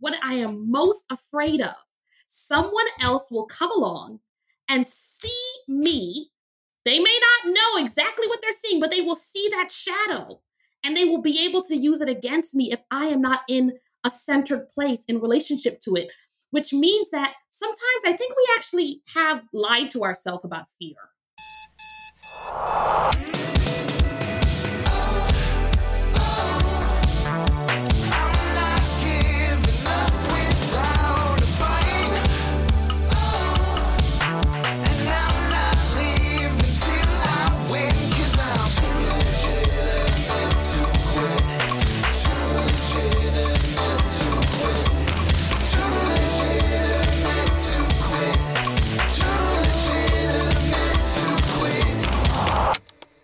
what I am most afraid of. Someone else will come along and see me. They may not know exactly what they're seeing, but they will see that shadow and they will be able to use it against me if I am not in a centered place in relationship to it, which means that sometimes I think we actually have lied to ourselves about fear.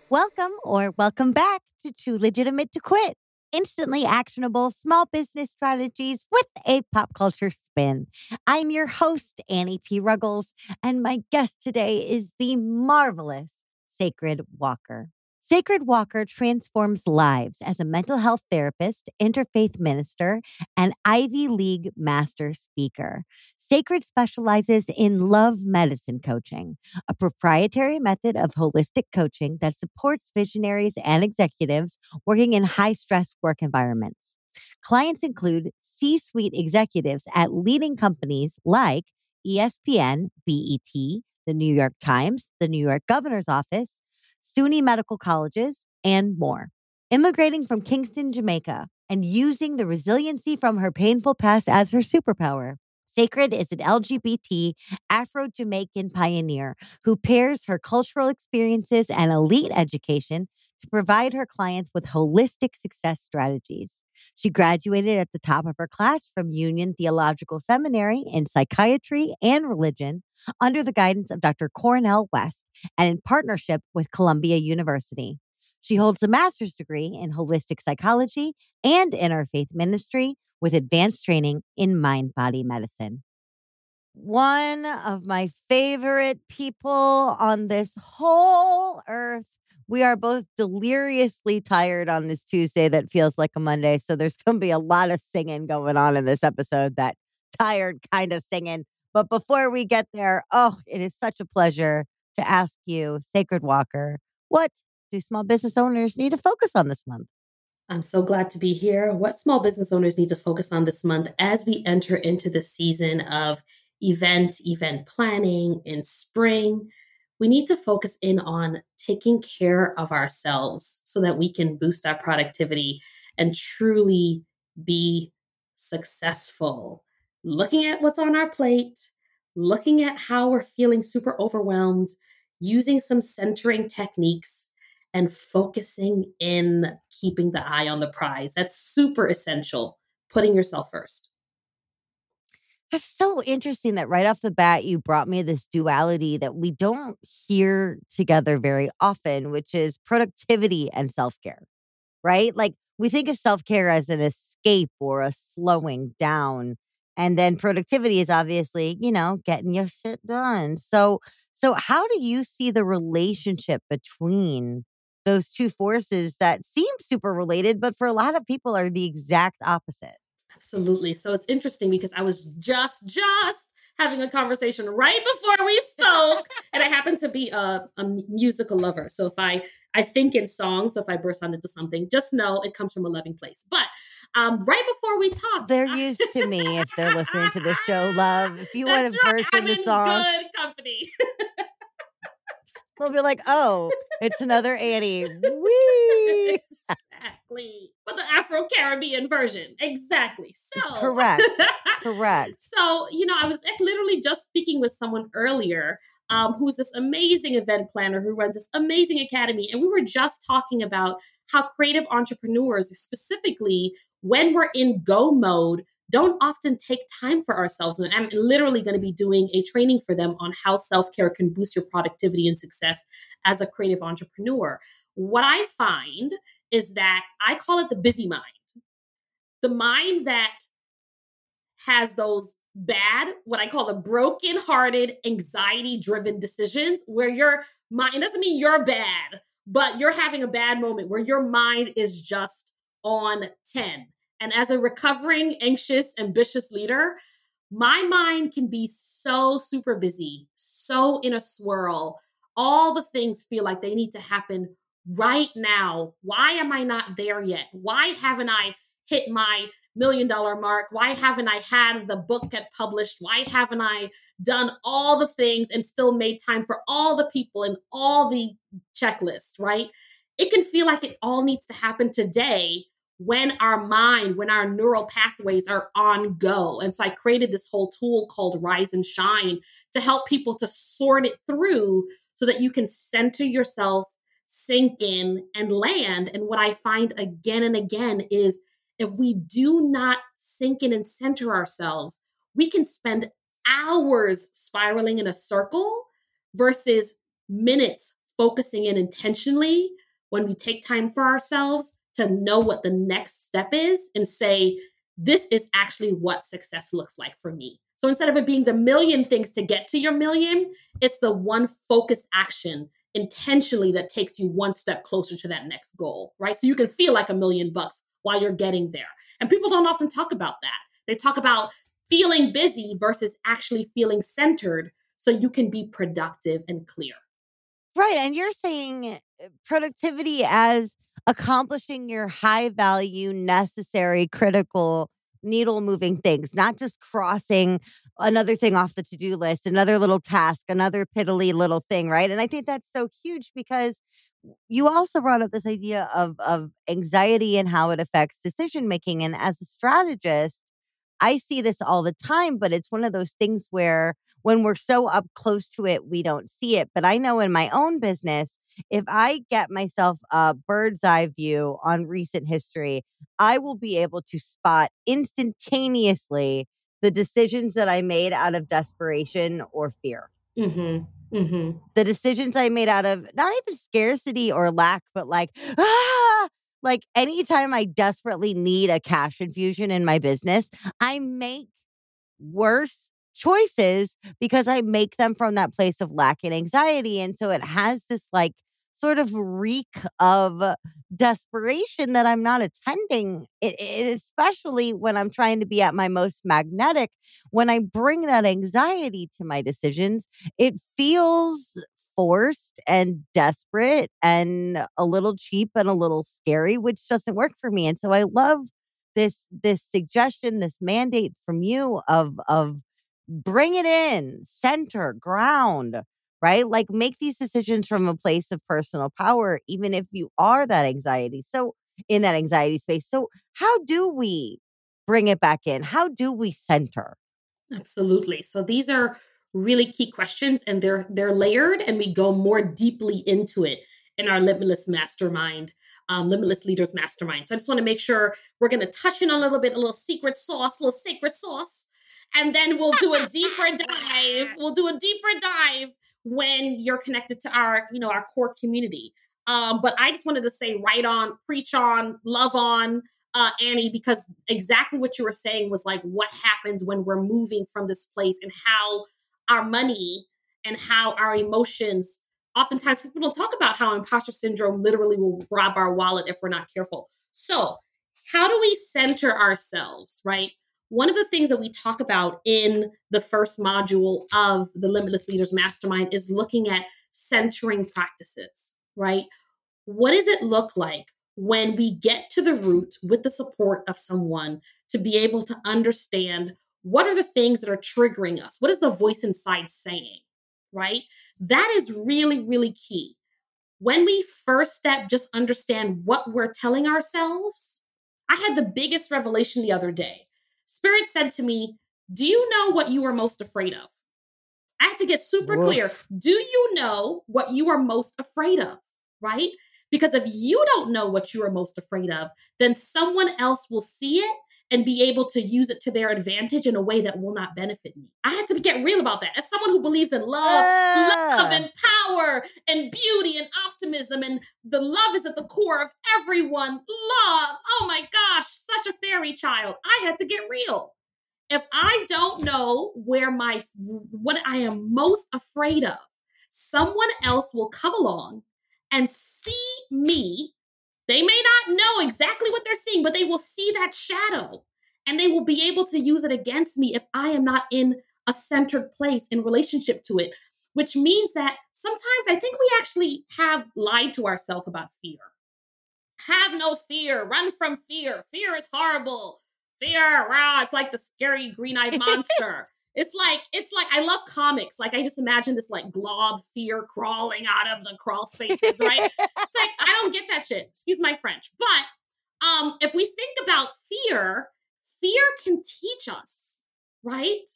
Welcome or welcome back to Too Legitimate to Quit. Instantly actionable small business strategies with a pop culture spin. I'm your host, Annie P. Ruggles, and my guest today is the marvelous Sacred Walker. Sacred Walker transforms lives as a mental health therapist, interfaith minister, and Ivy League master speaker. Sacred specializes in love medicine coaching, a proprietary method of holistic coaching that supports visionaries and executives working in high stress work environments. Clients include C suite executives at leading companies like ESPN, BET, the New York Times, the New York Governor's Office, SUNY medical colleges, and more. Immigrating from Kingston, Jamaica, and using the resiliency from her painful past as her superpower. Sacred is an LGBT Afro Jamaican pioneer who pairs her cultural experiences and elite education to provide her clients with holistic success strategies. She graduated at the top of her class from Union Theological Seminary in psychiatry and religion under the guidance of Dr. Cornel West and in partnership with Columbia University. She holds a master's degree in holistic psychology and interfaith ministry with advanced training in mind body medicine. One of my favorite people on this whole earth. We are both deliriously tired on this Tuesday that feels like a Monday. So there's going to be a lot of singing going on in this episode, that tired kind of singing. But before we get there, oh, it is such a pleasure to ask you, Sacred Walker, what do small business owners need to focus on this month? I'm so glad to be here. What small business owners need to focus on this month as we enter into the season of event, event planning in spring, we need to focus in on taking care of ourselves so that we can boost our productivity and truly be successful looking at what's on our plate, looking at how we're feeling super overwhelmed, using some centering techniques, and focusing in keeping the eye on the prize. That's super essential, putting yourself first. That's so interesting that right off the bat, you brought me this duality that we don't hear together very often, which is productivity and self care, right? Like we think of self care as an escape or a slowing down. And then productivity is obviously, you know, getting your shit done. So, so how do you see the relationship between those two forces that seem super related, but for a lot of people are the exact opposite? Absolutely. So it's interesting because I was just, just having a conversation right before we spoke and i happen to be a, a, musical lover so if i i think in songs so if i burst out into something just know it comes from a loving place but um, right before we talk, they're used to me if they're listening to this show. Love, if you want to burst into songs, good company. they'll be like, "Oh, it's another Annie." Wee. exactly, but the Afro Caribbean version. Exactly. So correct, correct. So you know, I was literally just speaking with someone earlier um, who's this amazing event planner who runs this amazing academy. And we were just talking about how creative entrepreneurs, specifically when we're in go mode, don't often take time for ourselves. And I'm literally going to be doing a training for them on how self care can boost your productivity and success as a creative entrepreneur. What I find is that I call it the busy mind, the mind that has those bad, what I call the broken hearted, anxiety driven decisions where your mind doesn't mean you're bad, but you're having a bad moment where your mind is just on 10 And as a recovering, anxious, ambitious leader, my mind can be so super busy, so in a swirl. All the things feel like they need to happen right now. Why am I not there yet? Why haven't I hit my million dollar mark? Why haven't I had the book get published? Why haven't I done all the things and still made time for all the people and all the checklists, right? It can feel like it all needs to happen today when our mind, when our neural pathways are on go. And so I created this whole tool called Rise and Shine to help people to sort it through so that you can center yourself, sink in, and land. And what I find again and again is if we do not sink in and center ourselves, we can spend hours spiraling in a circle versus minutes focusing in intentionally when we take time for ourselves to know what the next step is and say, this is actually what success looks like for me. So instead of it being the million things to get to your million, it's the one focused action intentionally that takes you one step closer to that next goal, right? So you can feel like a million bucks while you're getting there. And people don't often talk about that. They talk about feeling busy versus actually feeling centered so you can be productive and clear. Right. And you're saying uh, productivity as accomplishing your high value, necessary, critical, needle moving things, not just crossing another thing off the to do list, another little task, another piddly little thing. Right. And I think that's so huge because you also brought up this idea of of anxiety and how it affects decision making and as a strategist i see this all the time but it's one of those things where when we're so up close to it we don't see it but i know in my own business if i get myself a bird's eye view on recent history i will be able to spot instantaneously the decisions that i made out of desperation or fear mm-hmm. Mm-hmm. The decisions I made out of not even scarcity or lack, but like, ah, like anytime I desperately need a cash infusion in my business, I make worse choices because I make them from that place of lack and anxiety. And so it has this like sort of reek of desperation that I'm not attending, it, it, especially when I'm trying to be at my most magnetic. When I bring that anxiety to my decisions, it feels forced and desperate and a little cheap and a little scary, which doesn't work for me. And so I love this this suggestion, this mandate from you of of bring it in, center, ground, right? Like make these decisions from a place of personal power, even if you are that anxiety. So, in that anxiety space. So, how do we bring it back in? How do we center? Absolutely. So, these are really key questions and they're they're layered and we go more deeply into it in our limitless mastermind um, limitless leaders mastermind so i just want to make sure we're going to touch in a little bit a little secret sauce a little sacred sauce and then we'll do a deeper dive we'll do a deeper dive when you're connected to our, you know, our core community. Um, but I just wanted to say, right on, preach on, love on, uh, Annie, because exactly what you were saying was like what happens when we're moving from this place and how our money and how our emotions. Oftentimes, people don't talk about how imposter syndrome literally will rob our wallet if we're not careful. So, how do we center ourselves, right? One of the things that we talk about in the first module of the Limitless Leaders Mastermind is looking at centering practices, right? What does it look like when we get to the root with the support of someone to be able to understand what are the things that are triggering us? What is the voice inside saying, right? That is really, really key. When we first step, just understand what we're telling ourselves. I had the biggest revelation the other day Spirit said to me, Do you know what you are most afraid of? I had to get super Woof. clear. Do you know what you are most afraid of? Right? Because if you don't know what you are most afraid of, then someone else will see it and be able to use it to their advantage in a way that will not benefit me. I had to get real about that. As someone who believes in love, uh. love and power and beauty and optimism, and the love is at the core of everyone. Love. Oh my gosh, such a fairy child. I had to get real. If I don't know where my what I am most afraid of, someone else will come along and see me They may not know exactly what they're seeing, but they will see that shadow and they will be able to use it against me if I am not in a centered place in relationship to it, which means that sometimes I think we actually have lied to ourselves about fear. Have no fear, run from fear. Fear is horrible. Fear, rah, it's like the scary green-eyed monster. It's like it's like I love comics. Like I just imagine this like glob fear crawling out of the crawl spaces, right? it's like I don't get that shit. Excuse my French. But um if we think about fear, fear can teach us, right?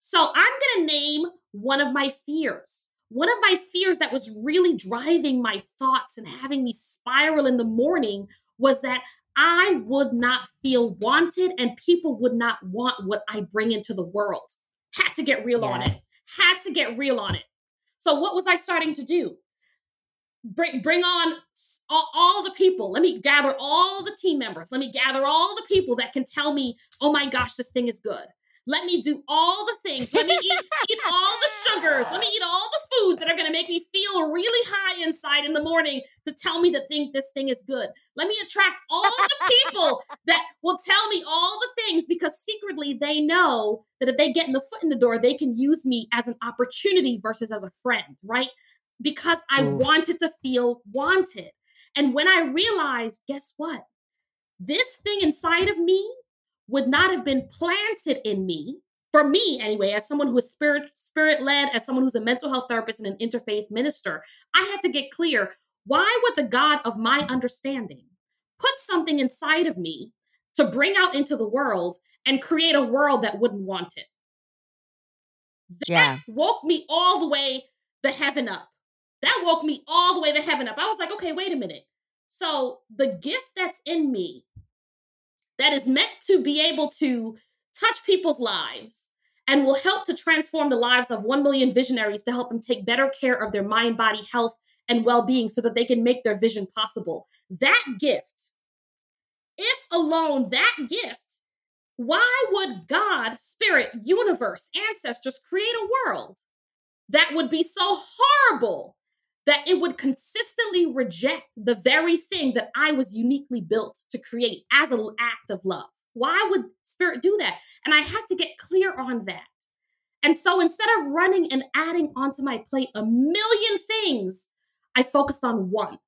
So I'm going to name one of my fears. One of my fears that was really driving my thoughts and having me spiral in the morning was that I would not feel wanted and people would not want what I bring into the world. Had to get real yes. on it. Had to get real on it. So what was I starting to do? Bring bring on all, all, the people. Let me gather all the team members. Let me gather all the people that can tell me, "Oh my gosh, this thing is good." Let me do all the things. Let me eat, eat all the sugars. Let me eat all the foods that are going to make me feel really high inside in the morning to tell me to think this thing is good. Let me attract all the people that will tell me all the things because secretly they know that if they get in the foot in the door, they can use me as an opportunity versus as a friend, right? Because I wanted to feel wanted. And when I realized, guess what? This thing inside of me would not have been planted in me for me anyway as someone who is spirit spirit led as someone who's a mental health therapist and an interfaith minister i had to get clear why would the god of my understanding put something inside of me to bring out into the world and create a world that wouldn't want it? That yeah. woke me all the way the heaven up. That woke me all the way to heaven up. I was like okay wait a minute. So the gift that's in me that is meant to be able to touch people's lives and will help to transform the lives of 1 million visionaries to help them take better care of their mind, body, health, and well being so that they can make their vision possible. That gift, if alone that gift, why would God, spirit, universe, ancestors create a world that would be so horrible that it would consistently reject the very thing that I was uniquely built to create as an act of love. Why would spirit do that? And I had to get clear on that. And so instead of running and adding onto my plate a million things, I focused on one.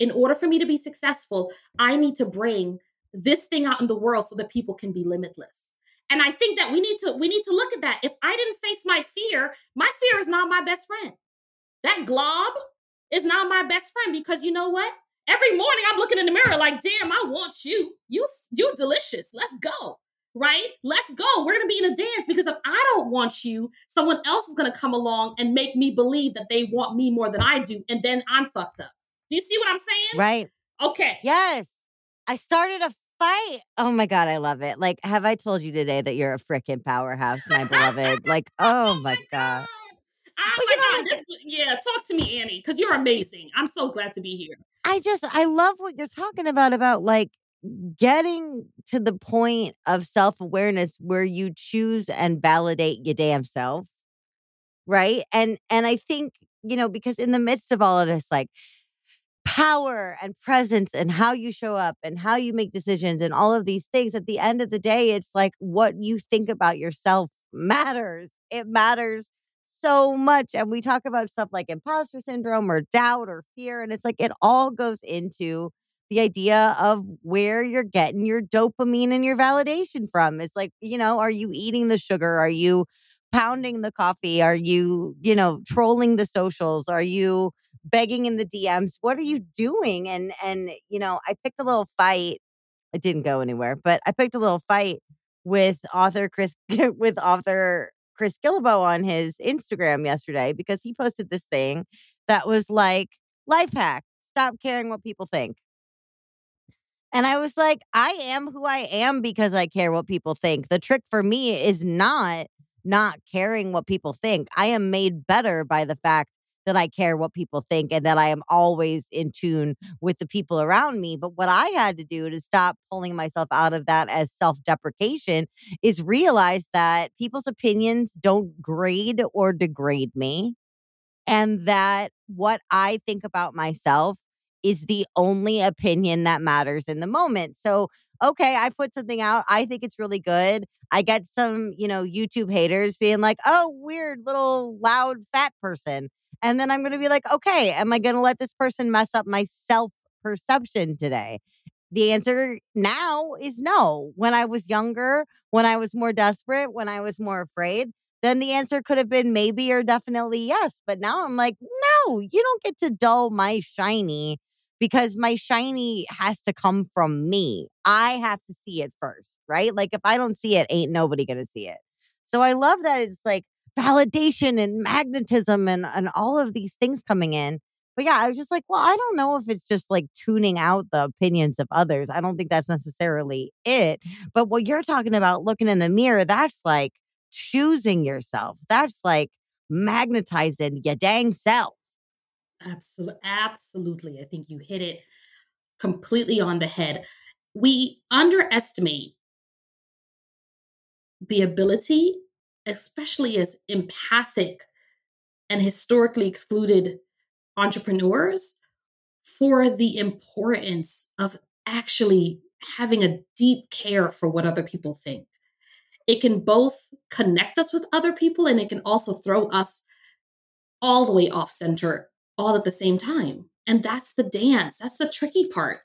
In order for me to be successful, I need to bring this thing out in the world so that people can be limitless. And I think that we need to we need to look at that. If I didn't face my fear, my fear is not my best friend. That glob is not my best friend because you know what? Every morning I'm looking in the mirror like, damn, I want you. You you delicious. Let's go. Right? Let's go. We're gonna be in a dance because if I don't want you, someone else is gonna come along and make me believe that they want me more than I do, and then I'm fucked up. Do you see what I'm saying? Right. Okay. Yes. I started a fight. Oh my God, I love it. Like, have I told you today that you're a freaking powerhouse, my beloved? Like, oh, oh my, God. God. Oh my God, this, yeah, talk to me, Annie, because you're amazing. I'm so glad to be here. I just, I love what you're talking about, about like getting to the point of self awareness where you choose and validate your damn self. Right. And, and I think, you know, because in the midst of all of this, like, power and presence and how you show up and how you make decisions and all of these things at the end of the day it's like what you think about yourself matters it matters so much. And we talk about stuff like imposter syndrome or doubt or fear. And it's like it all goes into the idea of where you're getting your dopamine and your validation from. It's like, you know, are you eating the sugar? Are you pounding the coffee? Are you, you know, trolling the socials? Are you begging in the DMs? What are you doing? And and you know, I picked a little fight. It didn't go anywhere, but I picked a little fight with author Chris with author Chris Guillebeau on his Instagram yesterday because he posted this thing that was like, life hack, stop caring what people think. And I was like, I am who I am because I care what people think. The trick for me is not not caring what people think. I am made better by the fact that I care what people think and that I am always in tune with the people around me. But what I had to do to stop pulling myself out of that as self deprecation is realize that people's opinions don't grade or degrade me. And that what I think about myself is the only opinion that matters in the moment. So, okay, I put something out. I think it's really good. I get some, you know, YouTube haters being like, oh, weird little loud fat person. And then I'm going to be like, okay, am I going to let this person mess up my self perception today? The answer now is no. When I was younger, when I was more desperate, when I was more afraid, then the answer could have been maybe or definitely yes. But now I'm like, no, you don't get to dull my shiny because my shiny has to come from me. I have to see it first, right? Like if I don't see it, ain't nobody going to see it. So I love that it's like validation and magnetism and, and all of these things coming in. But yeah, I was just like, well, I don't know if it's just like tuning out the opinions of others. I don't think that's necessarily it. But what you're talking about looking in the mirror, that's like choosing yourself. That's like magnetizing your dang self. Absolutely. Absolutely. I think you hit it completely on the head. We underestimate the ability, especially as empathic and historically excluded entrepreneurs, for the importance of actually having a deep care for what other people think. It can both connect us with other people and it can also throw us all the way off center all at the same time. And that's the dance. That's the tricky part.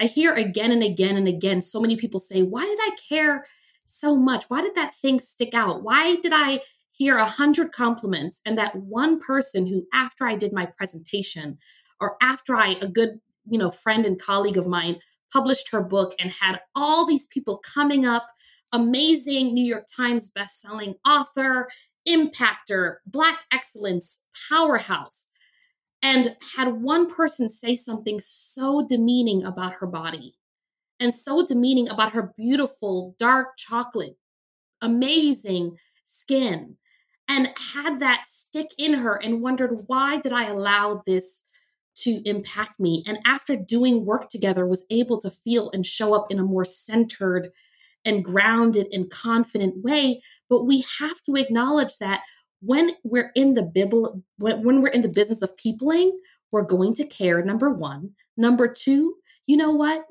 I hear again and again and again so many people say, Why did I care so much? Why did that thing stick out? Why did I hear a hundred compliments and that one person who, after I did my presentation or after I, a good, you know, friend and colleague of mine, published her book and had all these people coming up, amazing New York Times bestselling author, impactor, Black excellence, powerhouse and had one person say something so demeaning about her body and so demeaning about her beautiful dark chocolate amazing skin and had that stick in her and wondered why did i allow this to impact me? And after doing work together was able to feel and show up in a more centered and grounded and confident way. But we have to acknowledge that when we're in the bible when, when we're in the business of peopling we're going to care number one. Number two you know what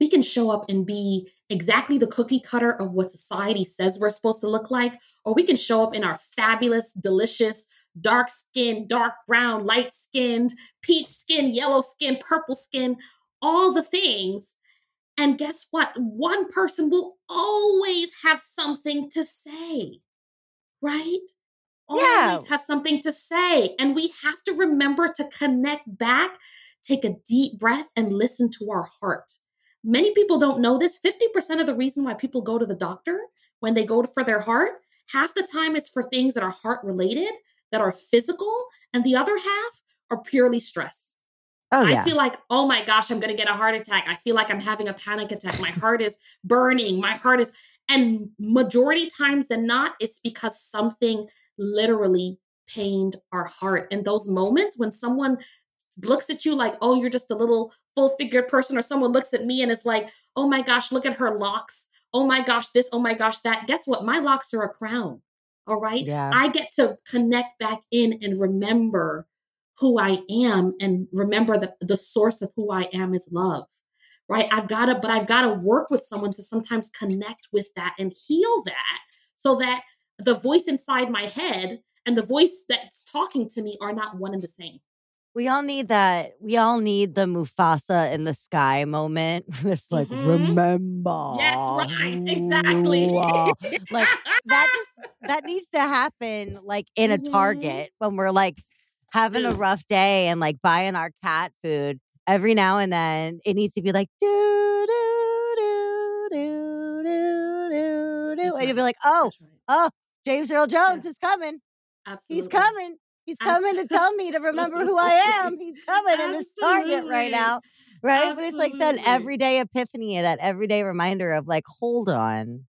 we can show up and be exactly the cookie cutter of what society says we're supposed to look like or we can show up in our fabulous delicious dark skin dark brown light skinned peach skin yellow skin purple skin all the things and guess what one person will always have something to say right? Yeah. Always have something to say. And we have to remember to connect back, take a deep breath, and listen to our heart. Many people don't know this. 50% of the reason why people go to the doctor when they go for their heart, half the time it's for things that are heart related, that are physical, and the other half are purely stress. Oh, yeah. I feel like, oh my gosh, I'm going to get a heart attack. I feel like I'm having a panic attack. My heart is burning. My heart is, and majority times than not, it's because something literally pained our heart. And those moments when someone looks at you like, oh, you're just a little full figured person, or someone looks at me and is like, oh my gosh, look at her locks. Oh my gosh, this, oh my gosh, that. Guess what? My locks are a crown. All right. Yeah. I get to connect back in and remember who I am and remember that the source of who I am is love right? I've got to, but I've got to work with someone to sometimes connect with that and heal that so that the voice inside my head and the voice that's talking to me are not one and the same. We all need that. We all need the Mufasa in the sky moment. it's like, mm-hmm. remember. Yes, right. Exactly. like that just that needs to happen like in a mm-hmm. Target when we're like having Dude. a rough day and like buying our cat food every now and then it needs to be like do do do do do do do and you'll be like oh right. oh James Earl Jones yeah. is coming Absolutely. he's coming he's coming Absolutely. to tell me to remember who I am he's coming in this target right now right Absolutely. but it's like that everyday epiphany that everyday reminder of like hold on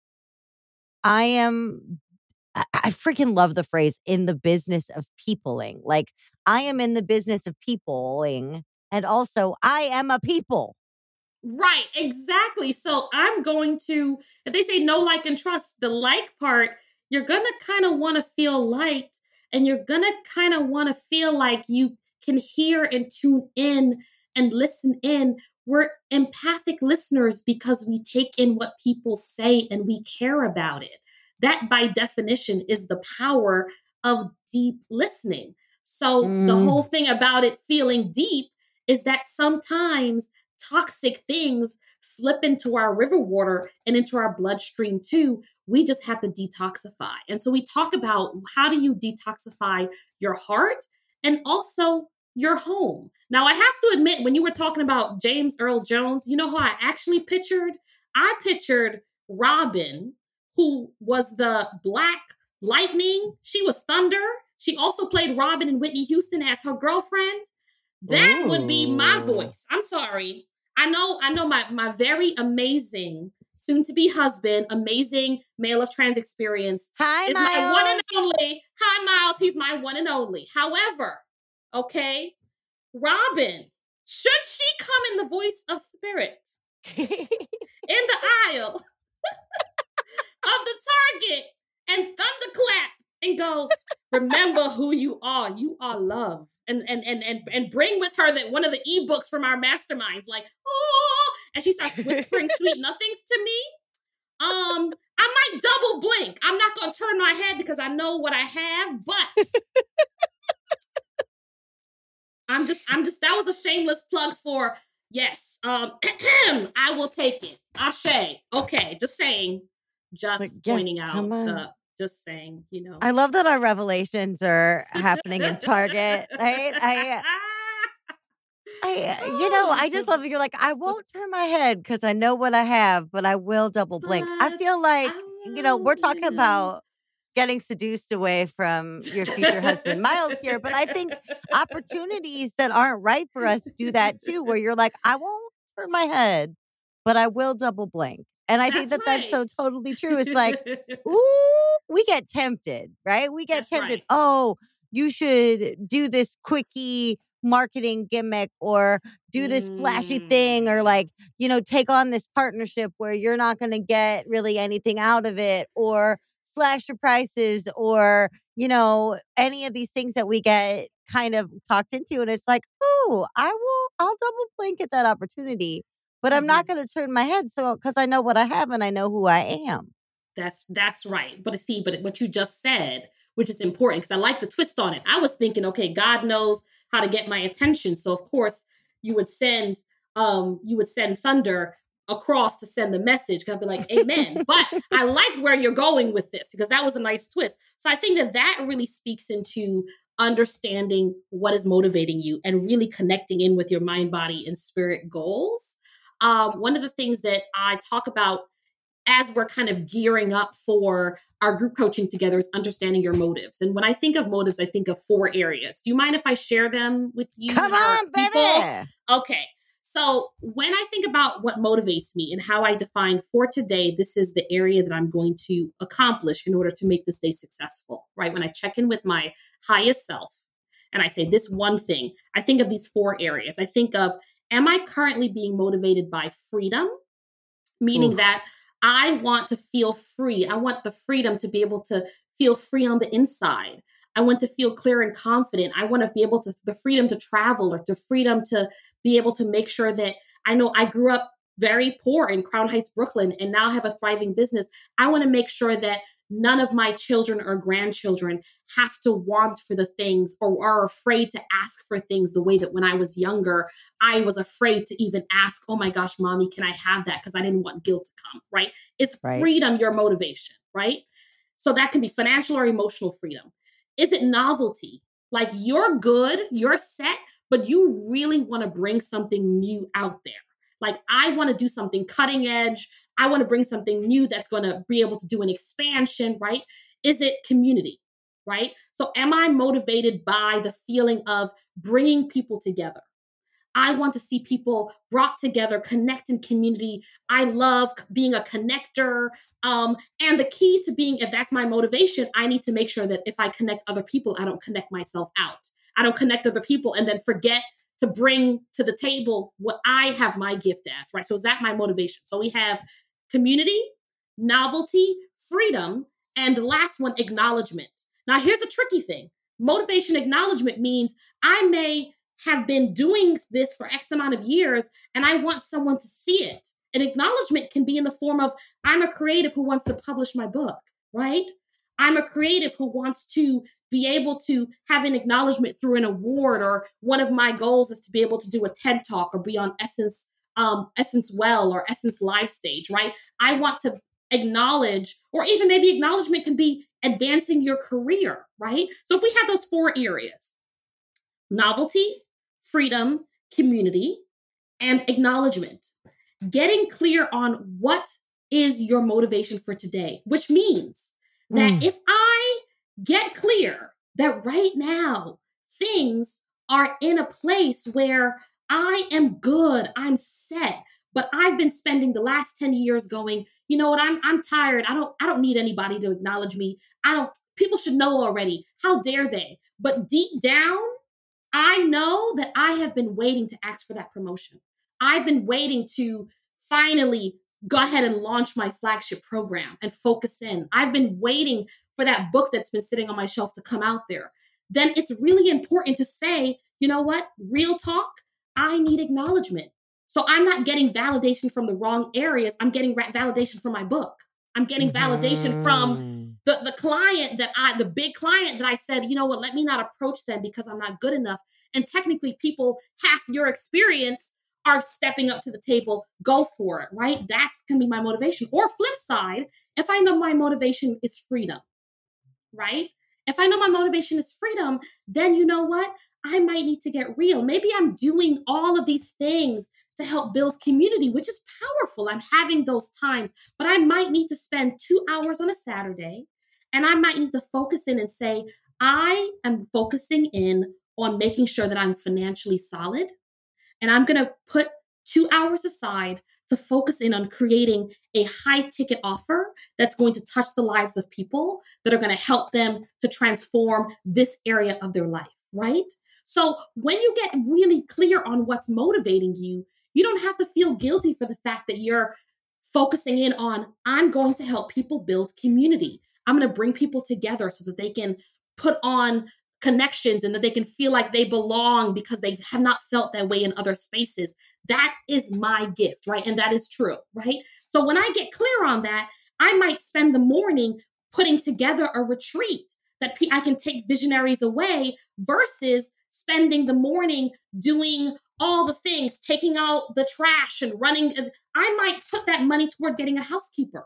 I am I, freaking love the phrase in the business of peopling. Like I am in the business of peopling and also I am a people. Right, exactly. So I'm going to, if they say no like and trust, the like part, you're going to kind of want to feel liked and you're going to kind of want to feel like you can hear and tune in and listen in, we're empathic listeners because we take in what people say and we care about it. That, by definition, is the power of deep listening. So, mm. the whole thing about it feeling deep is that sometimes toxic things slip into our river water and into our bloodstream too. We just have to detoxify. And so we talk about how do you detoxify your heart and also your home. Now, I have to admit, when you were talking about James Earl Jones, you know how I actually pictured? I pictured Robin, who was the Black Lightning. She was Thunder. She also played Robin and Whitney Houston as her girlfriend. That Ooh. would be my oh. voice. I'm sorry. I know, I know my my very amazing soon to be husband, amazing male of trans experience. Hi, is Miles. my one and only. Hi, Miles. He's my one and only. However, okay, Robin, should she come in the voice of spirit in the aisle of the target and thunderclap and go, remember who you are. You are love and and and and and bring with her that one of the ebooks from our masterminds, like oh, and she starts whispering sweet nothings to me. Um, I might double blink. I'm not gonna turn my head because I know what I have, but I'm just I'm just that was a shameless plug for yes. Um, I will take it. Ashe. Okay, just saying, just pointing out the just saying, you know. I love that our revelations are happening in Target, right? I I uh, you know, oh, I just love that you're like, I won't turn my head because I know what I have, but I will double blink. I feel like, you know, we're talking oh. about getting seduced away from your future husband Miles here, but I think opportunities that aren't right for us do that too, where you're like, I won't turn my head, but I will double blink. And I that's think that right. that's so totally true. It's like, ooh, we get tempted, right? We get that's tempted. Right. Oh, you should do this quickie marketing gimmick or do this mm. flashy thing or mm. like, you know, take on this partnership where you're not going to get really anything out of it or slash your prices or, you know, any of these things that we get kind of talked into. And it's like, oh, I will, I'll double blink at that opportunity but I'm not mm-hmm. going to turn my head so because I know what I have and I know who I am. That's that's right. But see, but what you just said, which is important because I like the twist on it. I was thinking, okay, God knows how to get my attention, so of course you would send um you would send thunder across to send the message. I'd be like, Amen. but I like where you're going with this because that was a nice twist. So I think that that really speaks into understanding what is motivating you and really connecting in with your mind, body, and spirit goals um, one of the things that I talk about as we're kind of gearing up for our group coaching together is understanding your motives. And when I think of motives, I think of four areas. Do you mind if I share them with you? Come on, baby. Okay. So when I think about what motivates me and how I define for today, this is the area that I'm going to accomplish in order to make this day successful, right? When I check in with my highest self and I say this one thing, I think of these four areas. I think of am I currently being motivated by freedom? Meaning Oof. that I want to feel free. I want the freedom to be able to feel free on the inside. I want to feel clear and confident. I want to be able to, the freedom to travel or the freedom to be able to make sure that I know I grew up very poor in Crown Heights, Brooklyn, and now have a thriving business. I want to make sure that none of my children or grandchildren have to want for the things or are afraid to ask for things the way that when I was younger, I was afraid to even ask, oh my gosh, mommy, can I have that? Because I didn't want guilt to come, right? It's right. freedom, your motivation, right? So that can be financial or emotional freedom. Is it novelty? Like you're good, you're set, but you really want to bring something new out there. Like, I want to do something cutting edge. I want to bring something new that's going to be able to do an expansion, right? Is it community, right? So, am I motivated by the feeling of bringing people together? I want to see people brought together, connect in community. I love being a connector. Um, and the key to being, if that's my motivation, I need to make sure that if I connect other people, I don't connect myself out. I don't connect other people and then forget to bring to the table what I have my gift as, right? So is that my motivation? So we have community, novelty, freedom, and the last one, acknowledgement. Now, here's a tricky thing motivation acknowledgement means I may have been doing this for X amount of years and I want someone to see it. An acknowledgement can be in the form of I'm a creative who wants to publish my book, right? I'm a creative who wants to be able to have an acknowledgement through an award, or one of my goals is to be able to do a TED talk or be on Essence, um, Essence Well or Essence Live Stage, right? I want to acknowledge, or even maybe acknowledgement can be advancing your career, right? So if we have those four areas novelty, freedom, community, and acknowledgement, getting clear on what is your motivation for today, which means that mm. if I get clear that right now things are in a place where I am good, I'm set, but I've been spending the last 10 years going, you know what, I'm I'm tired. I don't I don't need anybody to acknowledge me. I don't people should know already. How dare they? But deep down, I know that I have been waiting to ask for that promotion. I've been waiting to finally go ahead and launch my flagship program and focus in. I've been waiting for that book that's been sitting on my shelf to come out there. Then it's really important to say, you know what, real talk, I need acknowledgement. So I'm not getting validation from the wrong areas. I'm getting validation from my book. I'm getting validation from mm. the, the client that I, the big client that I said, you know what, let me not approach them because I'm not good enough. And technically, people half your experience are stepping up to the table, go for it, right? That's gonna be my motivation. Or flip side, if I know my motivation is freedom, right? If I know my motivation is freedom, then you know what? I might need to get real. Maybe I'm doing all of these things to help build community, which is powerful. I'm having those times, but I might need to spend two hours on a Saturday and I might need to focus in and say, I am focusing in on making sure that I'm financially solid and I'm going to put two hours aside to focus in on creating a high ticket offer that's going to touch the lives of people that are going to help them to transform this area of their life, right? So when you get really clear on what's motivating you, you don't have to feel guilty for the fact that you're focusing in on, I'm going to help people build community. I'm going to bring people together so that they can put on connections and that they can feel like they belong because they have not felt that way in other spaces. That is my gift, right? And that is true, right? So when I get clear on that, I might spend the morning putting together a retreat that I can take visionaries away versus spending the morning doing all the things, taking out the trash and running. I might put that money toward getting a housekeeper,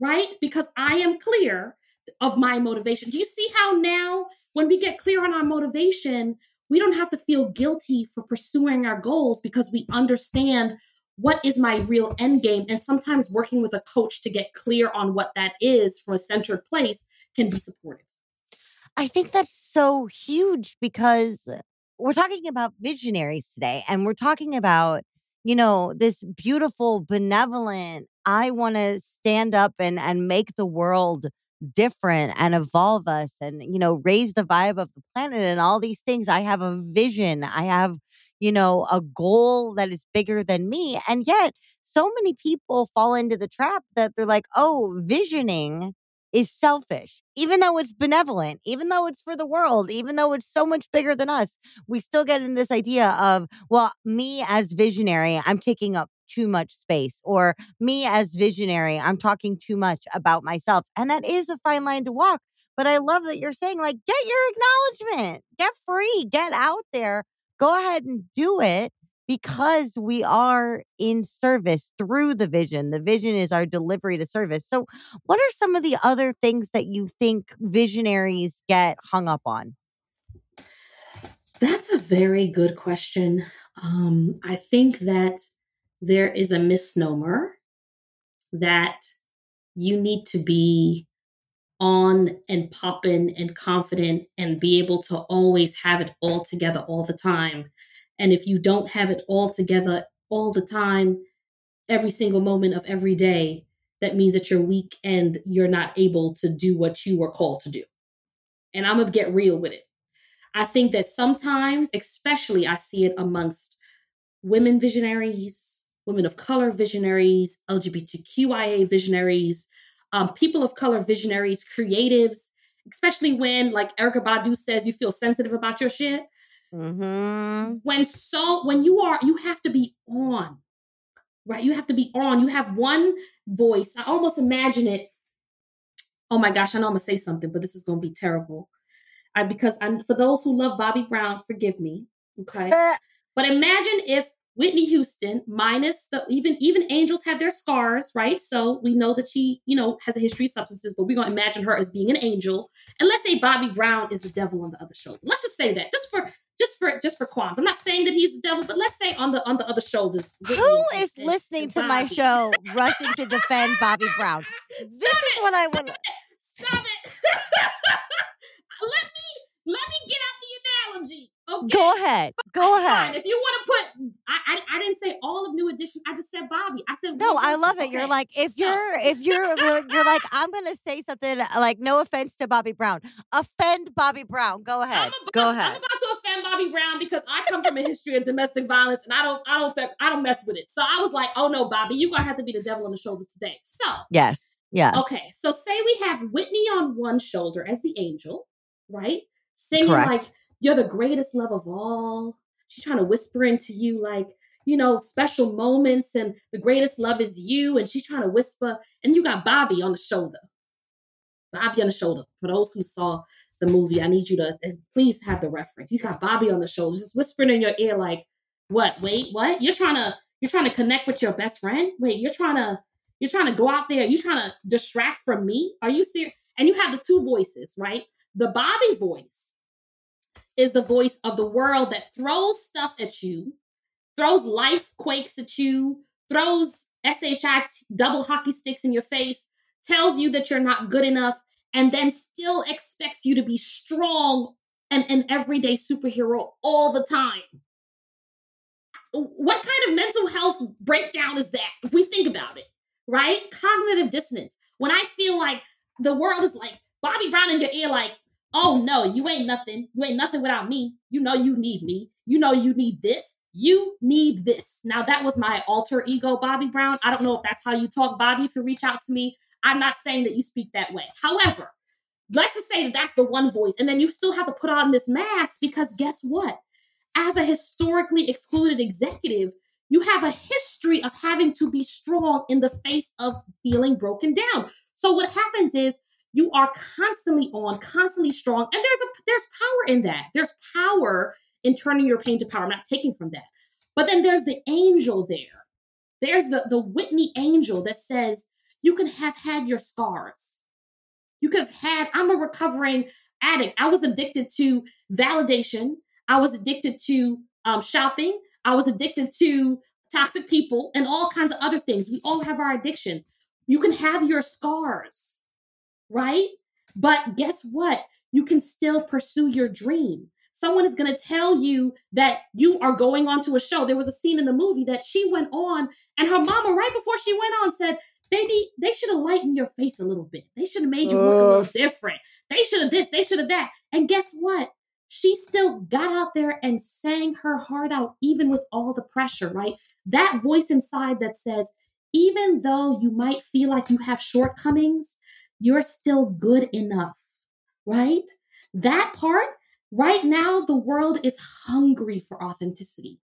right? Because I am clear of my motivation. Do you see how now when we get clear on our motivation, we don't have to feel guilty for pursuing our goals because we understand what is my real end game. And sometimes working with a coach to get clear on what that is from a centered place can be supportive. I think that's so huge because we're talking about visionaries today and we're talking about, you know, this beautiful, benevolent, I want to stand up and and make the world different and evolve us and you know raise the vibe of the planet and all these things. I have a vision. I have you know a goal that is bigger than me and yet so many people fall into the trap that they're like oh visioning is selfish. Even though it's benevolent even though it's for the world even though it's so much bigger than us we still get in this idea of well me as visionary i'm taking up too much space or me as visionary i'm talking too much about myself and that is a fine line to walk but i love that you're saying like get your acknowledgement get free get out there go ahead and do it because we are in service through the vision. The vision is our delivery to service. So, what are some of the other things that you think visionaries get hung up on? That's a very good question. Um, I think that there is a misnomer that you need to be on and popping and confident and be able to always have it all together all the time. And if you don't have it all together all the time, every single moment of every day, that means that you're weak and you're not able to do what you were called to do. And I'm going to get real with it. I think that sometimes, especially, I see it amongst women visionaries, women of color visionaries, LGBTQIA visionaries, um, people of color visionaries, creatives, especially when, like Erykah Badu says, you feel sensitive about your shit. Mm-hmm. When so when you are you have to be on. Right? You have to be on. You have one voice. I almost imagine it. Oh my gosh, I know I'm gonna say something, but this is gonna be terrible. I because I'm for those who love Bobby Brown, forgive me. Okay. but imagine if Whitney Houston, minus the even even angels have their scars, right? So we know that she, you know, has a history of substances, but we're gonna imagine her as being an angel. And let's say Bobby Brown is the devil on the other shoulder. Let's just say that, just for just for just for qualms. I'm not saying that he's the devil, but let's say on the on the other shoulders. Whitney Who is and, listening and to my show rushing to defend Bobby Brown? This Stop is it. what I want. Stop it. let me let me get out the analogy. Okay. Go ahead. Go ahead. Fine. If you want to put, I, I, I didn't say all of New Edition. I just said Bobby. I said no. I love it. Okay. You're like if you're if you're you're like I'm gonna say something uh, like no offense to Bobby Brown. Offend Bobby Brown. Go ahead. About, Go ahead. I'm about to offend Bobby Brown because I come from a history of domestic violence and I don't I don't I don't mess with it. So I was like, oh no, Bobby, you gonna have to be the devil on the shoulder today. So yes, yes. Okay, so say we have Whitney on one shoulder as the angel, right? Singing Correct. like you're the greatest love of all. She's trying to whisper into you like, you know, special moments and the greatest love is you. And she's trying to whisper, and you got Bobby on the shoulder. Bobby on the shoulder. For those who saw the movie, I need you to eh, please have the reference. He's got Bobby on the shoulder, just whispering in your ear, like, what? Wait, what? You're trying to you're trying to connect with your best friend? Wait, you're trying to you're trying to go out there, you're trying to distract from me? Are you serious? And you have the two voices, right? The Bobby voice is the voice of the world that throws stuff at you, throws life quakes at you, throws SHI double hockey sticks in your face, tells you that you're not good enough, and then still expects you to be strong and an everyday superhero all the time. What kind of mental health breakdown is that if we think about it, right? Cognitive dissonance. When I feel like the world is like Bobby Brown in your ear, like, Oh no, you ain't nothing. You ain't nothing without me. You know you need me. You know you need this. You need this. Now that was my alter ego, Bobby Brown. I don't know if that's how you talk, Bobby. If you reach out to me, I'm not saying that you speak that way. However, let's just say that that's the one voice, and then you still have to put on this mask because guess what? As a historically excluded executive, you have a history of having to be strong in the face of feeling broken down. So what happens is you are constantly on, constantly strong. And there's a there's power in that. There's power in turning your pain to power. I'm not taking from that. But then there's the angel there. There's the, the Whitney angel that says, you can have had your scars. You could have had, I'm a recovering addict. I was addicted to validation. I was addicted to um, shopping. I was addicted to toxic people and all kinds of other things. We all have our addictions. You can have your scars right? But guess what? You can still pursue your dream. Someone is going to tell you that you are going on to a show. There was a scene in the movie that she went on, and her mama, right before she went on, said, Baby, they should have lightened your face a little bit. They should have made you look a little different. They should have this, they should have that. And guess what? She still got out there and sang her heart out, even with all the pressure, right? That voice inside that says, even though you might feel like you have shortcomings, you're still good enough, right? That part, right now, the world is hungry for authenticity.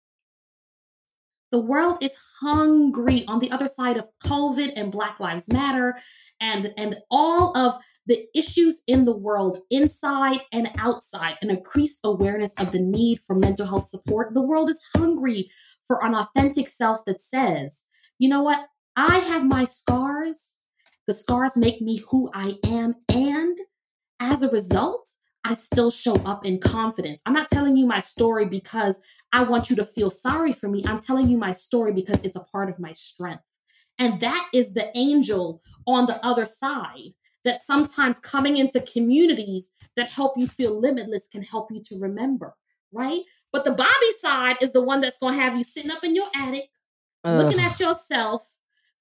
The world is hungry on the other side of COVID and Black Lives Matter and, and all of the issues in the world, inside and outside, an increased awareness of the need for mental health support. The world is hungry for an authentic self that says, you know what? I have my scars, the scars make me who I am. And as a result, I still show up in confidence. I'm not telling you my story because I want you to feel sorry for me. I'm telling you my story because it's a part of my strength. And that is the angel on the other side that sometimes coming into communities that help you feel limitless can help you to remember, right? But the Bobby side is the one that's going to have you sitting up in your attic, Ugh. looking at yourself,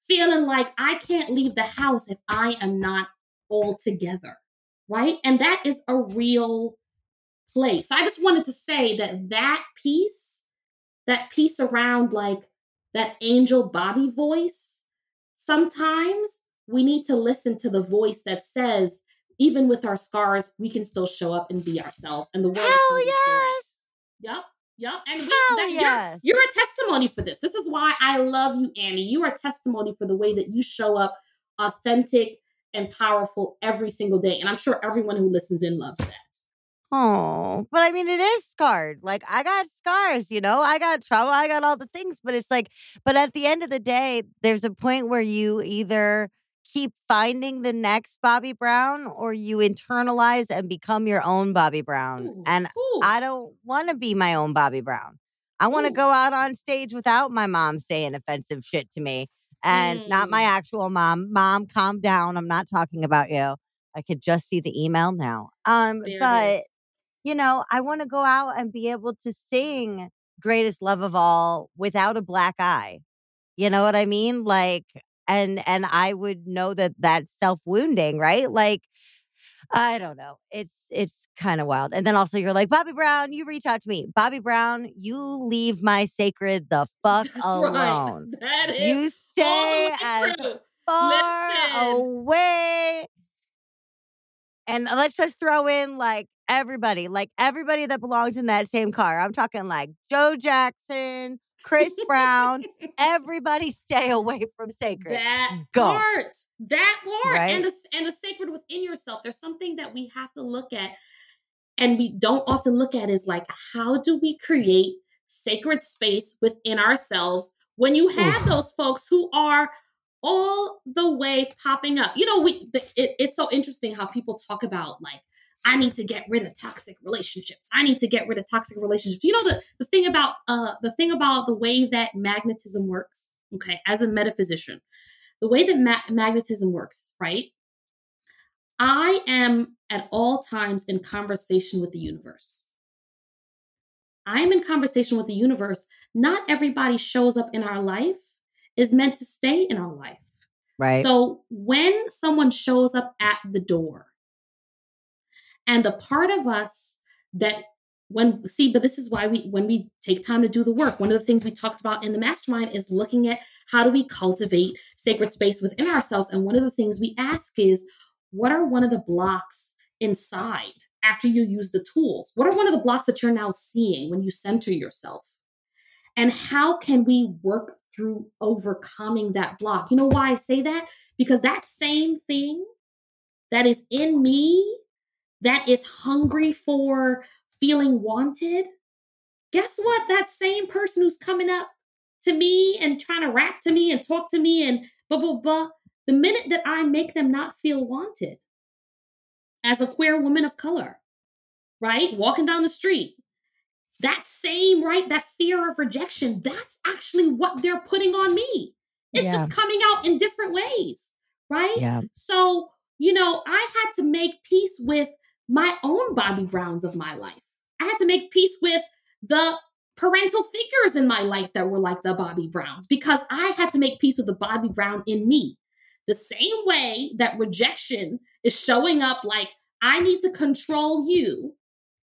feeling like I can't leave the house if I am not all together, right? And that is a real place. I just wanted to say that that piece, that piece around like that angel Bobby voice, sometimes we need to listen to the voice that says, even with our scars, we can still show up and be ourselves. And the world Hell yes. Yep. Yep. And we, that, yes. you're, you're a testimony for this. This is why I love you, Annie. You are a testimony for the way that you show up authentic and powerful every single day. And I'm sure everyone who listens in loves that. Oh, but I mean, it is scarred. Like, I got scars, you know, I got trauma, I got all the things, but it's like, but at the end of the day, there's a point where you either keep finding the next Bobby Brown or you internalize and become your own Bobby Brown. Ooh, and ooh. I don't want to be my own Bobby Brown. I want to go out on stage without my mom saying offensive shit to me and not my Mm. actual mom. Mom, calm down. I'm not talking about you. I could just see the email now. Um, There but you know, I want to go out and be able to sing Greatest Love of All without a black eye. You know what I mean? Like and and I would know that that's self-wounding, right? Like I don't know. It's it's kind of wild. And then also you're like, Bobby Brown, you reach out to me. Bobby Brown, you leave my sacred the fuck That's alone. right. That is You stay as true. far Listen. away. And let's just throw in like everybody, like everybody that belongs in that same car. I'm talking like Joe Jackson, Chris Brown. Everybody stay away from sacred. That Go. part, that part, Right? and the and the sacred within yourself. There's something that we have to look at, and we don't often look at is like how do we create sacred space within ourselves when you have Oof. those folks who are all the way popping up. You know, we it, it's so interesting how people talk about like. I need to get rid of toxic relationships. I need to get rid of toxic relationships. You know the the thing about uh the thing about the way that magnetism works. Okay, as a metaphysician, the way that ma- magnetism works, right? I am at all times in conversation with the universe. I am in conversation with the universe. Not everybody shows up in our life is meant to stay in our life. right. So when someone shows up at the door, and the part of us that when see, but this is why we when we take time to do the work, one of the things we talked about in the mastermind is looking at how do we cultivate sacred space within ourselves. And one of the things we ask is, what are one of the blocks inside after you use the tools? What are one of the blocks that you're now seeing when you center yourself? And how can we work through overcoming that block? You know why I say that? Because that same thing that is in me that is hungry for feeling wanted, guess what? That same person who's coming up to me and trying to rap to me and talk to me and blah, blah, blah, the minute that I make them not feel wanted as a queer woman of color, right? Walking down the street, that same, right? That fear of rejection, that's actually what they're putting on me. It's Yeah. just coming out in different ways, right? yeah. So, you know, I had to make peace with my own Bobby Browns of my life. I had to make peace with the parental figures in my life that were like the Bobby Browns because I had to make peace with the Bobby Brown in me. The same way that rejection is showing up like I need to control you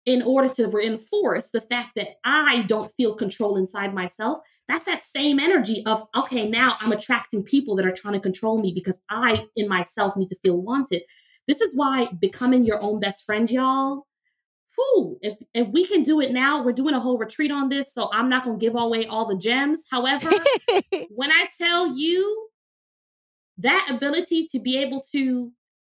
in order to reinforce the fact that I don't feel control inside myself. That's that same energy of, okay, now I'm attracting people that are trying to control me because I, in myself, need to feel wanted. This is why becoming your own best friend, y'all. Whew, if if we can do it now, we're doing a whole retreat on this, so I'm not gonna give away all the gems. However, when I tell you that ability to be able to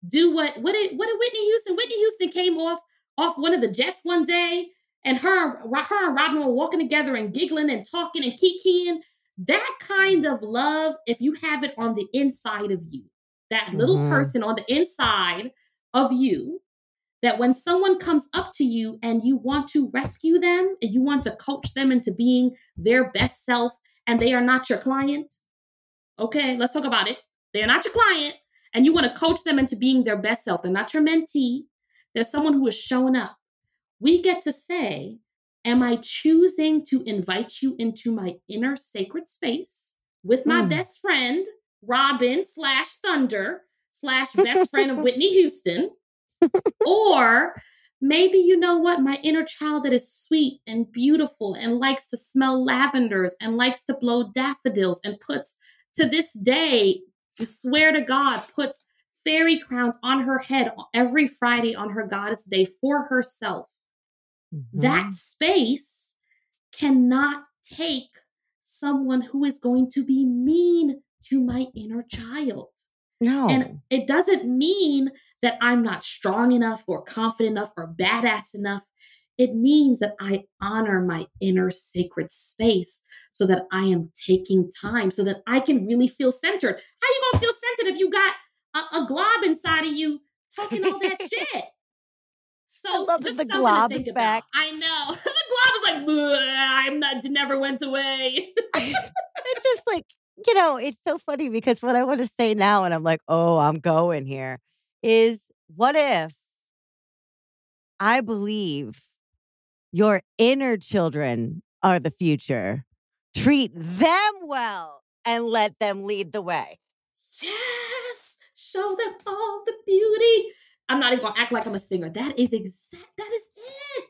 do what what did what did Whitney Houston? Whitney Houston came off off one of the jets one day, and her her and Robin were walking together and giggling and talking and kikiing. That kind of love, if you have it on the inside of you, that little Mhm. person on the inside of you, that when someone comes up to you and you want to rescue them and you want to coach them into being their best self, and they are not your client, okay, let's talk about it. They're not your client, and you want to coach them into being their best self. They're not your mentee. They're someone who is showing up. We get to say, Am I choosing to invite you into my inner sacred space with my Mm. best friend, Robin slash Thunder slash best friend of Whitney Houston? or maybe you know what? My inner child that is sweet and beautiful and likes to smell lavenders and likes to blow daffodils and puts to this day, I swear to God, puts fairy crowns on her head every Friday on her goddess day for herself. Mm-hmm. That space cannot take someone who is going to be mean to my inner child. No. And it doesn't mean that I'm not strong enough or confident enough or badass enough. It means that I honor my inner sacred space so that I am taking time so that I can really feel centered. How you gonna feel centered if you got a, a glob inside of you talking all that shit? So I love just the glob to about. back. I know the glob is like "Bleh, I'm not never went away. it's just like, you know, it's so funny because what I want to say now, and I'm like, oh, I'm going here, is what if I believe your inner children are the future? Treat them well and let them lead the way. yes, show them all the beauty. I'm not even gonna act like I'm a singer. That is exact. That is it.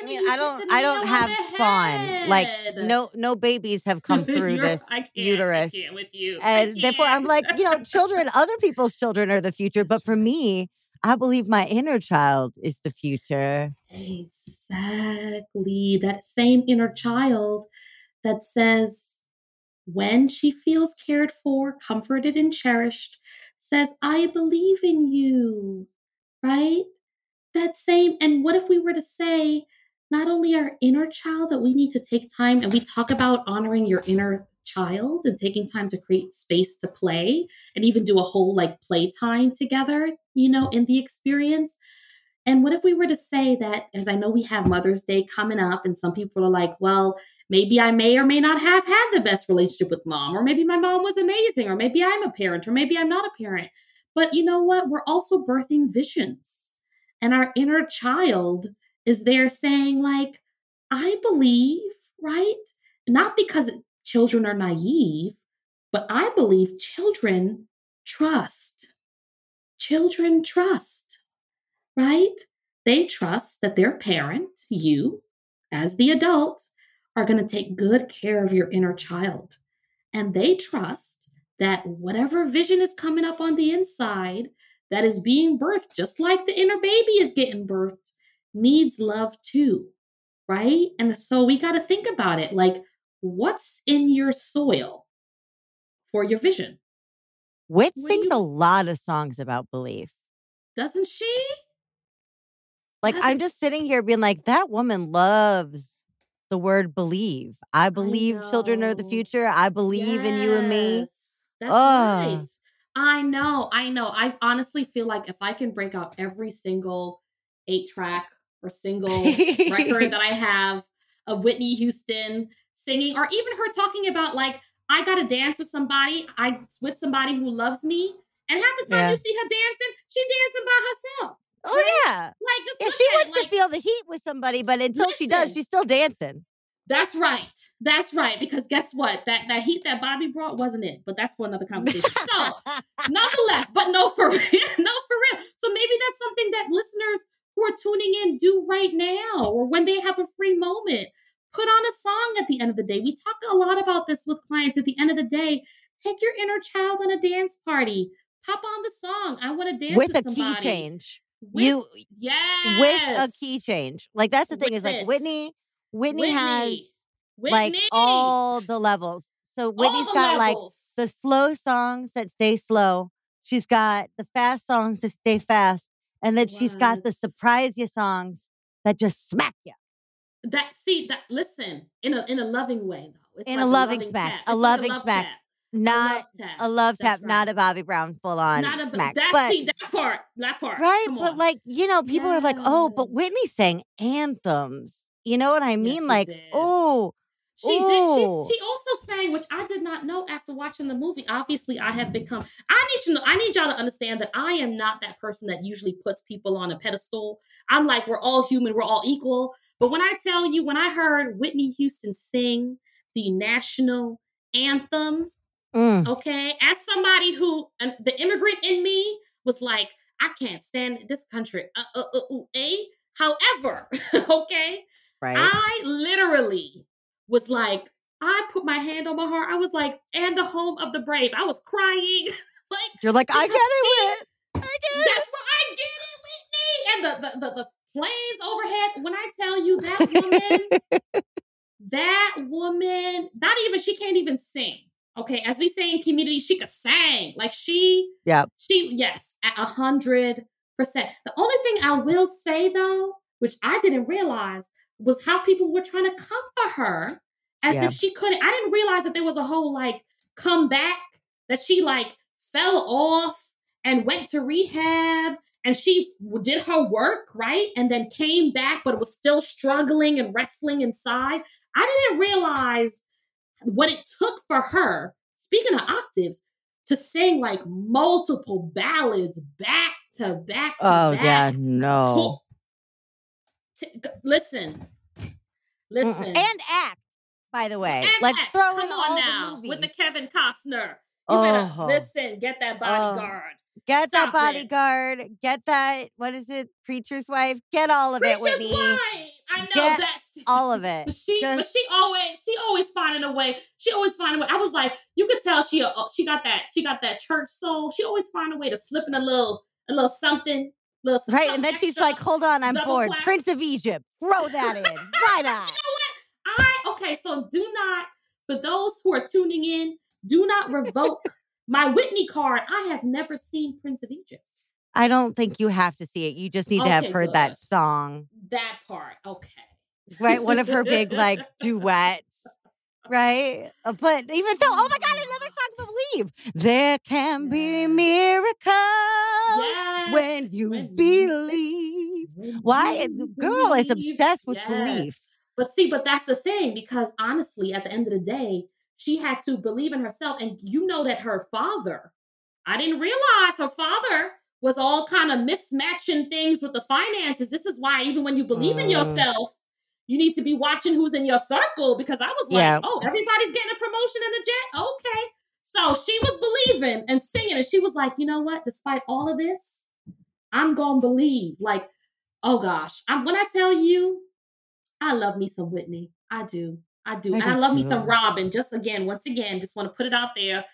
I mean, I don't, I don't have fun. Like no, no babies have come through this uterus. I can't with you. And therefore, I'm like, you know, children, other people's children are the future. But for me, I believe my inner child is the future. Exactly. That same inner child that says, when she feels cared for, comforted, and cherished, says, I believe in you, right? That same, and what if we were to say, not only our inner child, that we need to take time and we talk about honoring your inner child and taking time to create space to play and even do a whole like play time together, you know, in the experience. And what if we were to say that, as I know we have Mother's Day coming up, and some people are like, well, maybe I may or may not have had the best relationship with mom, or maybe my mom was amazing, or maybe I'm a parent, or maybe I'm not a parent. But you know what? We're also birthing visions. And our inner child is they're saying, like, I believe, right? Not because children are naive, but I believe children trust. Children trust, right? They trust that their parent, you, as the adult, are going to take good care of your inner child. And they trust that whatever vision is coming up on the inside that is being birthed, just like the inner baby is getting birthed, needs love too, right? And so we got to think about it like, what's in your soil for your vision? Wit What sings you- a lot of songs about belief. Doesn't she? Like Does I'm just sitting here being like, that woman loves the word believe. I believe children are the future. I believe in you and me. That's right. I know. I know. I honestly feel like if I can break out every single eight track or single record that I have of Whitney Houston singing, or even her talking about like, I gotta dance with somebody, I with somebody who loves me. And half the time Yeah. you see her dancing, she dancing by herself. oh yeah. Like Yeah, she at it, wants like, to feel the heat with somebody, but until she does, she's still dancing. That's right. That's right. Because guess what? That that heat that Bobby brought wasn't it. But that's for another conversation. So nonetheless, but no for real. No for real. So maybe that's something that listeners who are tuning in do right now, or when they have a free moment. Put on a song at the end of the day. We talk a lot about this with clients. At the end of the day, take your inner child on a dance party. Pop on the song. I want to dance with with, a key change. With, you yes. with a key change. Like that's the thing is like it. Whitney, Whitney, has Whitney. like all the levels. So Whitney's got like the slow songs that stay slow. She's got the fast songs that stay fast. And then she's got the surprise you songs that just smack you. That see that listen in a in a loving way though. It's In like a loving smack, a It's like loving love smack. tap. Not a love tap, not right. a Bobby Brown full on Not a smack. that but see that part. That part. right, but like, you know, people are like, oh, but Whitney sang anthems. You know what I mean? she like, oh, She Ooh. did. She, she also sang, which I did not know after watching the movie. Obviously, I have become. I need to know. I need y'all to understand that I am not that person that usually puts people on a pedestal. I'm like, we're all human. We're all equal. But when I tell you, when I heard Whitney Houston sing the national anthem, mm, okay, as somebody who and the immigrant in me was like, I can't stand this country. Uh, uh, uh, uh, eh? However, okay, right. I literally was like, I put my hand on my heart. I was like, and the home of the brave. I was crying. like, You're like, I get it, she- I get it. that's what I get it, Whitney. And the, the, the, the planes overhead. When I tell you that woman that woman, not even she can't even sing. Okay, as we say in community, she could sing. Like she, yeah, she, yes, at a hundred percent. The only thing I will say though, which I didn't realize, was how people were trying to comfort her as yeah. if she couldn't. I didn't realize that there was a whole like comeback that she like fell off and went to rehab and she did her work right and then came back but was still struggling and wrestling inside i didn't realize what it took for her speaking of octaves to sing like multiple ballads back to back to oh back. yeah no to, listen listen and act by the way and let's act. throw Come in all now the with the kevin costner you oh. better listen get that bodyguard oh. Get Stop that bodyguard. It. Get that. What is it? Preacher's wife. Get all of Preacher's it, Whitney. Wife. I know Get that's all of it. But she, Just... but she always, she always finding a way. She always find a way. I was like, you could tell she, uh, she got that, she got that church soul. She always find a way to slip in a little, a little something. Little right, and then she's like, "Hold on, I'm bored." Clap. Prince of Egypt, throw that in. Why not? you know what? I okay. So do not, for those who are tuning in, do not revoke my Whitney card, I have never seen Prince of Egypt. I don't think you have to see it. You just need okay, to have heard good. that song. That part, okay. Right, one of her big like duets. Right, uh, but even so, oh my God, another song believe. There can be miracles yes. when you when believe. You Why, girl is obsessed with yes. belief. But see, but that's the thing because honestly, at the end of the day, she had to believe in herself. And you know that her father, I didn't realize her father was all kind of mismatching things with the finances. This is why, even when you believe mm. in yourself, you need to be watching who's in your circle because I was like, yeah. oh, everybody's getting a promotion in a jet. Okay. So she was believing and singing, and she was like, you know what? Despite all of this, I'm gonna believe. Like, oh gosh, I'm when I tell you, I love me some Whitney. I do. I do. I and I love me some Robin. Just again, once again, just want to put it out there.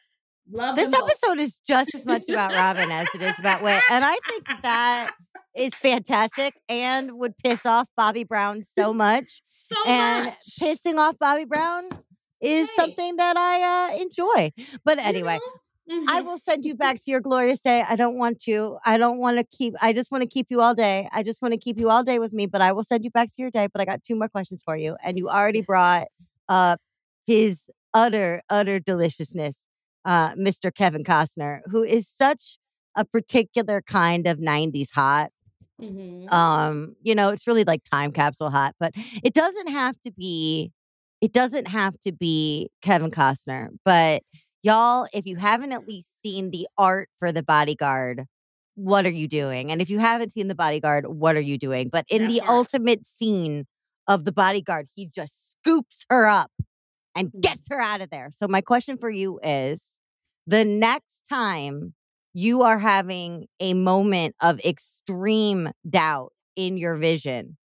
Love this episode is just as much about Robin as it is about Whit. And I think that is fantastic and would piss off Bobby Brown so much. So and much. pissing off Bobby Brown is hey. something that I uh, enjoy. But anyway, you know? Mm-hmm. I will send you back to your glorious day. I don't want you. I don't want to keep, I just want to keep you all day. I just want to keep you all day with me, but I will send you back to your day. But I got two more questions for you. And you already brought up his utter, utter deliciousness, uh, Mr. Kevin Costner, who is such a particular kind of 90s hot. Mm-hmm. Um, you know, it's really like time capsule hot, but it doesn't have to be, it doesn't have to be Kevin Costner, but Y'all, if you haven't at least seen the art for the bodyguard, what are you doing? And if you haven't seen the bodyguard, what are you doing? But in the part. ultimate scene of the bodyguard, he just scoops her up and mm. gets her out of there. So, my question for you is the next time you are having a moment of extreme doubt in your vision,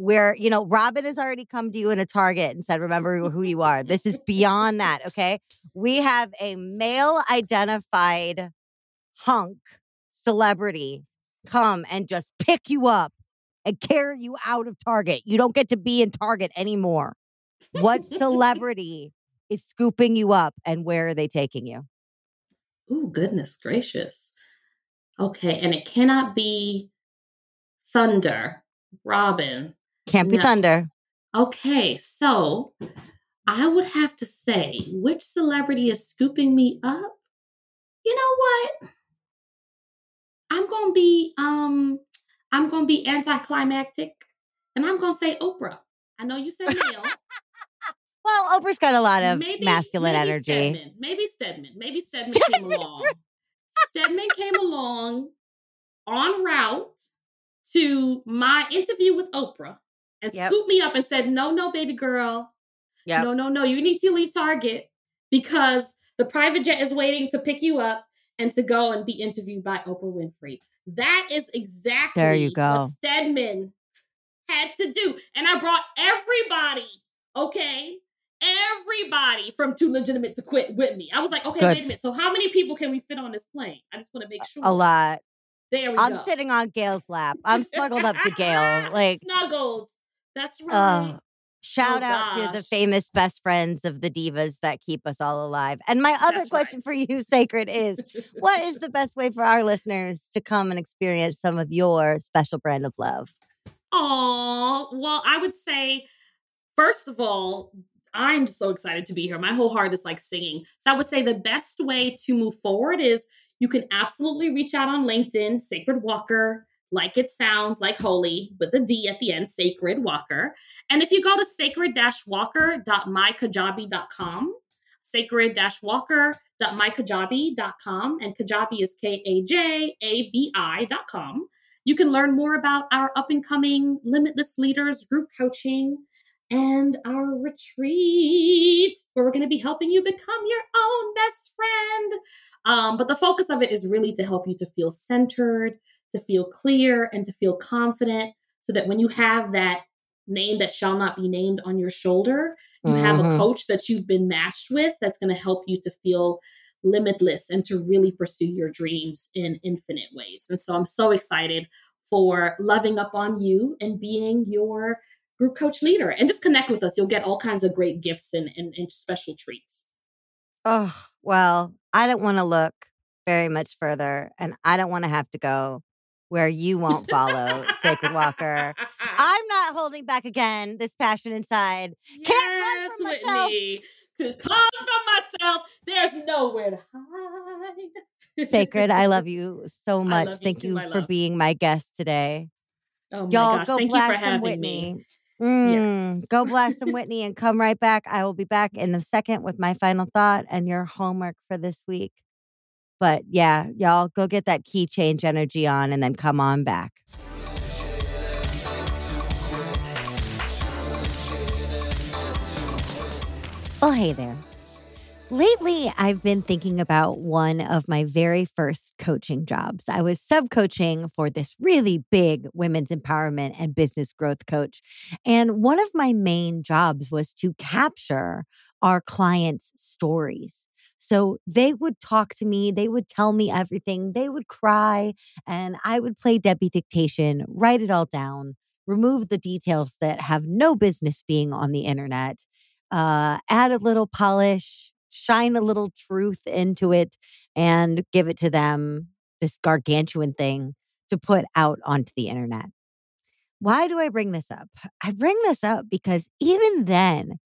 where you know Robin has already come to you in a Target and said, "Remember who you are." This is beyond that. Okay, we have a male identified hunk celebrity come and just pick you up and carry you out of Target. You don't get to be in Target anymore. What celebrity is scooping you up and where are they taking you? Oh, goodness gracious. Okay, and it cannot be Thunder, Robin, can't be no. Thunder. Okay, so I would have to say which celebrity is scooping me up. You know what? I'm gonna be um I'm gonna be anticlimactic and I'm gonna say Oprah. I know you said Neil. well, Oprah's got a lot of maybe, masculine maybe energy. Stedman. Maybe Stedman. Maybe Stedman, Stedman came along. Stedman came along en route to my interview with Oprah and yep. scooped me up and said, No, no, baby girl. Yep. No, no, no. You need to leave Target because the private jet is waiting to pick you up and to go and be interviewed by Oprah Winfrey. That is exactly there you go. what Stedman had to do. And I brought everybody, okay? Everybody from Too Legitimate to Quit with me. I was like, okay, Good. wait a minute. So how many people can we fit on this plane? I just want to make sure. A lot. There we I'm go. sitting on Gail's lap. I'm snuggled up to Gail. Like snuggled. That's. Uh, Shout Oh, out to the famous best friends of the divas that keep us all alive. And my other That's question right. for you, Sacred, is what is the best way for our listeners to come and experience some of your special brand of love? Oh, well, I would say, first of all, I'm so excited to be here. My whole heart is like singing. So I would say the best way to move forward is you can absolutely reach out on LinkedIn, Sacred Walker, like it sounds like holy with a D at the end, Sacred Walker. And if you go to sacred-walker.mykajabi.com, sacred-walker.mykajabi.com, and Kajabi is K-A-J-A-B-I.com, you can learn more about our up and coming Limitless Leaders group coaching and our retreat, where we're going to be helping you become your own best friend. Um, but the focus of it is really to help you to feel centered, to feel clear, and to feel confident so that when you have that name that shall not be named on your shoulder, you have a Mhm. coach that you've been matched with that's going to help you to feel limitless and to really pursue your dreams in infinite ways. And so I'm so excited for loving up on you and being your group coach leader. And just connect with us. You'll get all kinds of great gifts and, and, and special treats. Oh, well, I don't want to look very much further, and I don't want to have to go where you won't follow Sacred Walker. I'm not holding back again. This passion inside. yes, from myself. Whitney. To come from myself, there's nowhere to hide. Sacred, I love you so much. you Thank too, you for love. being my guest today. Oh my Y'all gosh, go thank you for blast some having Whitney. me. Mm, Yes. Go blast some Whitney and come right back. I will be back in a second with my final thought and your homework for this week. But yeah, y'all go get that key change energy on and then come on back. Well, hey there. Lately, I've been thinking about one of my very first coaching jobs. I was sub coaching for this really big women's empowerment and business growth coach. And one of my main jobs was to capture our clients' stories. So they would talk to me, they would tell me everything, they would cry, and I would play Debbie dictation, write it all down, remove the details that have no business being on the internet, uh, add a little polish, shine a little truth into it, and give it to them, this gargantuan thing to put out onto the internet. Why do I bring this up? I bring this up because even then,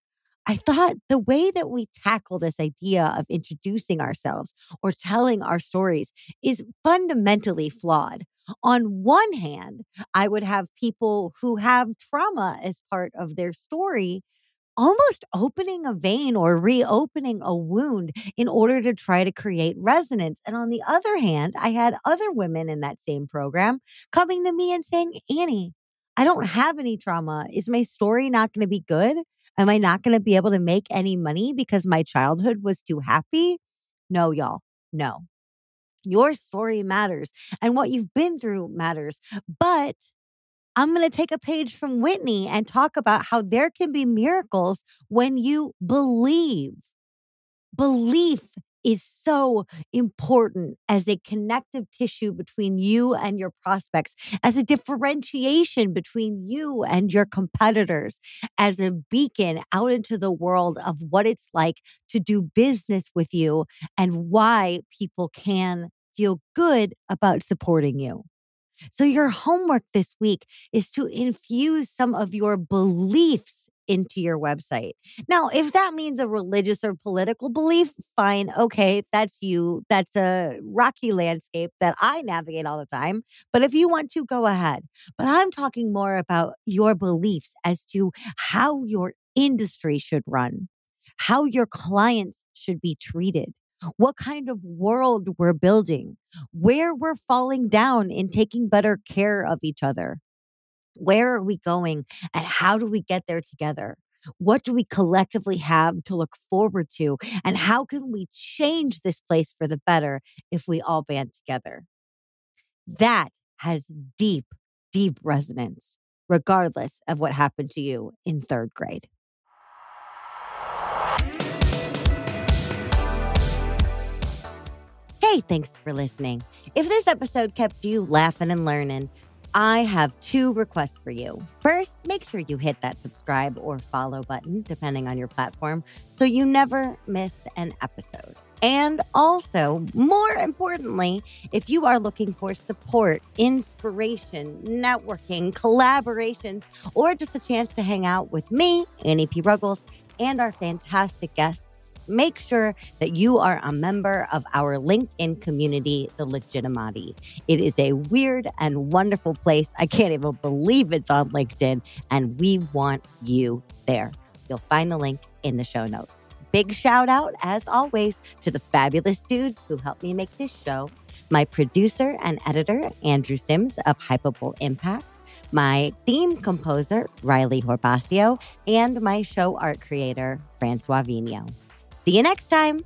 I thought the way that we tackle this idea of introducing ourselves or telling our stories is fundamentally flawed. On one hand, I would have people who have trauma as part of their story almost opening a vein or reopening a wound in order to try to create resonance. And on the other hand, I had other women in that same program coming to me and saying, Annie, I don't have any trauma. Is my story not going to be good? Am I not going to be able to make any money because my childhood was too happy? No, y'all. No. Your story matters and what you've been through matters. But I'm going to take a page from Whitney and talk about how there can be miracles when you believe. Belief is so important as a connective tissue between you and your prospects, as a differentiation between you and your competitors, as a beacon out into the world of what it's like to do business with you and why people can feel good about supporting you. So, your homework this week is to infuse some of your beliefs into your website. Now, if that means a religious or political belief, fine. Okay, that's you. That's a rocky landscape that I navigate all the time. But if you want to, go ahead. But I'm talking more about your beliefs as to how your industry should run, how your clients should be treated, what kind of world we're building, where we're falling down in taking better care of each other. Where are we going and how do we get there together? What do we collectively have to look forward to? And how can we change this place for the better if we all band together? That has deep, deep resonance, regardless of what happened to you in third grade. Hey, thanks for listening. If this episode kept you laughing and learning, I have two requests for you. First, make sure you hit that subscribe or follow button, depending on your platform, so you never miss an episode. And also, more importantly, if you are looking for support, inspiration, networking, collaborations, or just a chance to hang out with me, Annie P. Ruggles, and our fantastic guests, make sure that you are a member of our LinkedIn community, the Legitimati. It is a weird and wonderful place. I can't even believe it's on LinkedIn, and we want you there. You'll find the link in the show notes. Big shout out, as always, to the fabulous dudes who helped me make this show. My producer and editor, Andrew Sims of Hypable Impact my theme composer, Riley Horbasio, and my show art creator, Francois Vigno. See you next time.